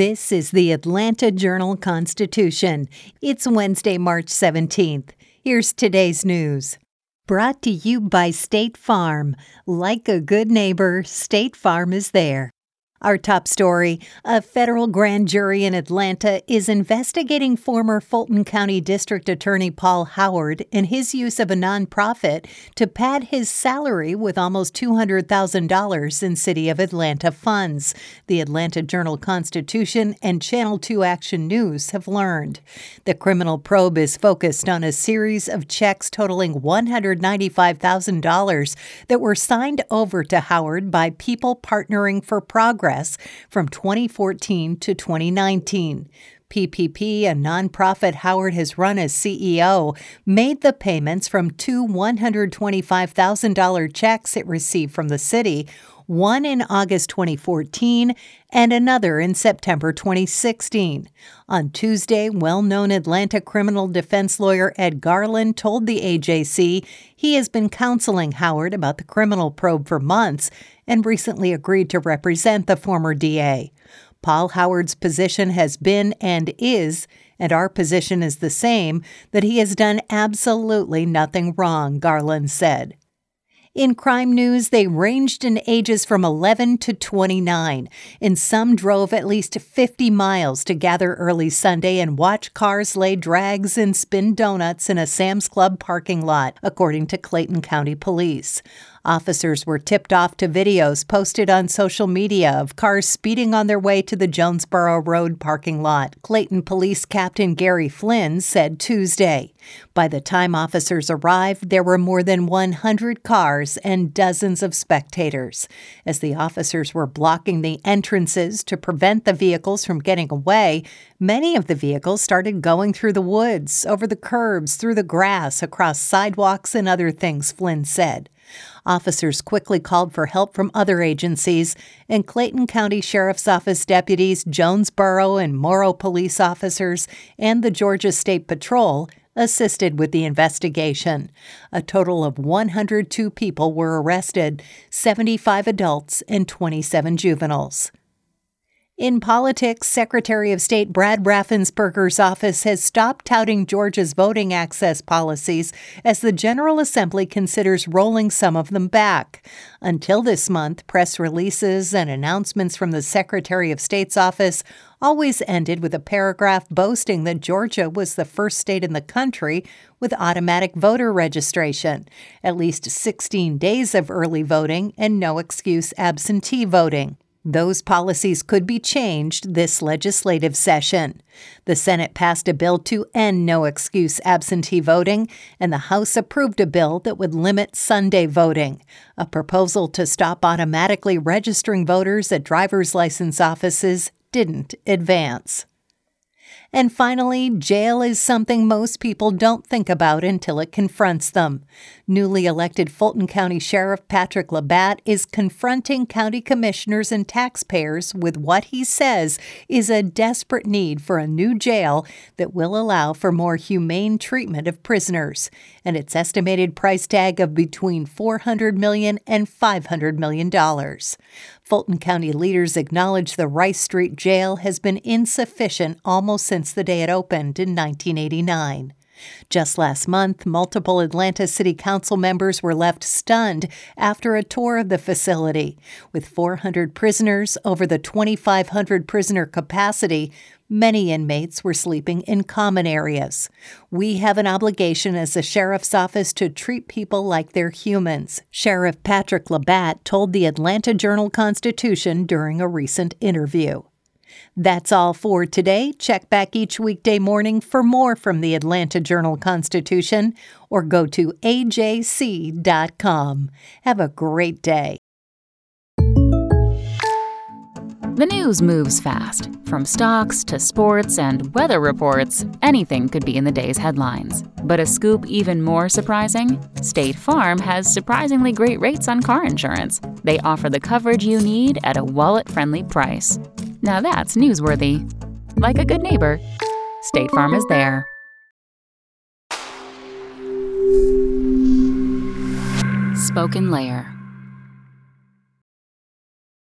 This is the Atlanta Journal Constitution. It's Wednesday, March 17th. Here's today's news. Brought to you by State Farm. Like a good neighbor, State Farm is there. Our top story a federal grand jury in Atlanta is investigating former Fulton County District Attorney Paul Howard and his use of a nonprofit to pad his salary with almost $200,000 in City of Atlanta funds, the Atlanta Journal Constitution and Channel 2 Action News have learned. The criminal probe is focused on a series of checks totaling $195,000 that were signed over to Howard by people partnering for progress progress from 2014 to 2019. PPP, a nonprofit Howard has run as CEO, made the payments from two $125,000 checks it received from the city, one in August 2014 and another in September 2016. On Tuesday, well known Atlanta criminal defense lawyer Ed Garland told the AJC he has been counseling Howard about the criminal probe for months and recently agreed to represent the former DA. Paul Howard's position has been and is, and our position is the same, that he has done absolutely nothing wrong, Garland said. In crime news, they ranged in ages from 11 to 29, and some drove at least 50 miles to gather early Sunday and watch cars lay drags and spin donuts in a Sam's Club parking lot, according to Clayton County Police. Officers were tipped off to videos posted on social media of cars speeding on their way to the Jonesboro Road parking lot, Clayton Police Captain Gary Flynn said Tuesday. By the time officers arrived, there were more than 100 cars and dozens of spectators. As the officers were blocking the entrances to prevent the vehicles from getting away, many of the vehicles started going through the woods, over the curbs, through the grass, across sidewalks, and other things, Flynn said. Officers quickly called for help from other agencies, and Clayton County Sheriff's Office deputies, Jonesboro and Morrow police officers, and the Georgia State Patrol assisted with the investigation. A total of 102 people were arrested 75 adults and 27 juveniles. In politics, Secretary of State Brad Raffensperger's office has stopped touting Georgia's voting access policies as the General Assembly considers rolling some of them back. Until this month, press releases and announcements from the Secretary of State's office always ended with a paragraph boasting that Georgia was the first state in the country with automatic voter registration, at least 16 days of early voting, and no excuse absentee voting. Those policies could be changed this legislative session. The Senate passed a bill to end no excuse absentee voting, and the House approved a bill that would limit Sunday voting. A proposal to stop automatically registering voters at driver's license offices didn't advance. And finally, jail is something most people don't think about until it confronts them. Newly elected Fulton County Sheriff Patrick Labat is confronting county commissioners and taxpayers with what he says is a desperate need for a new jail that will allow for more humane treatment of prisoners, and its estimated price tag of between $400 million and $500 million. Fulton County leaders acknowledge the Rice Street Jail has been insufficient almost since the day it opened in 1989. Just last month, multiple Atlanta City Council members were left stunned after a tour of the facility. With 400 prisoners over the 2,500 prisoner capacity, Many inmates were sleeping in common areas. We have an obligation as a sheriff's office to treat people like they're humans, Sheriff Patrick Labat told the Atlanta Journal Constitution during a recent interview. That's all for today. Check back each weekday morning for more from the Atlanta Journal Constitution or go to ajc.com. Have a great day. The news moves fast. From stocks to sports and weather reports, anything could be in the day's headlines. But a scoop even more surprising State Farm has surprisingly great rates on car insurance. They offer the coverage you need at a wallet friendly price. Now that's newsworthy. Like a good neighbor, State Farm is there. Spoken Layer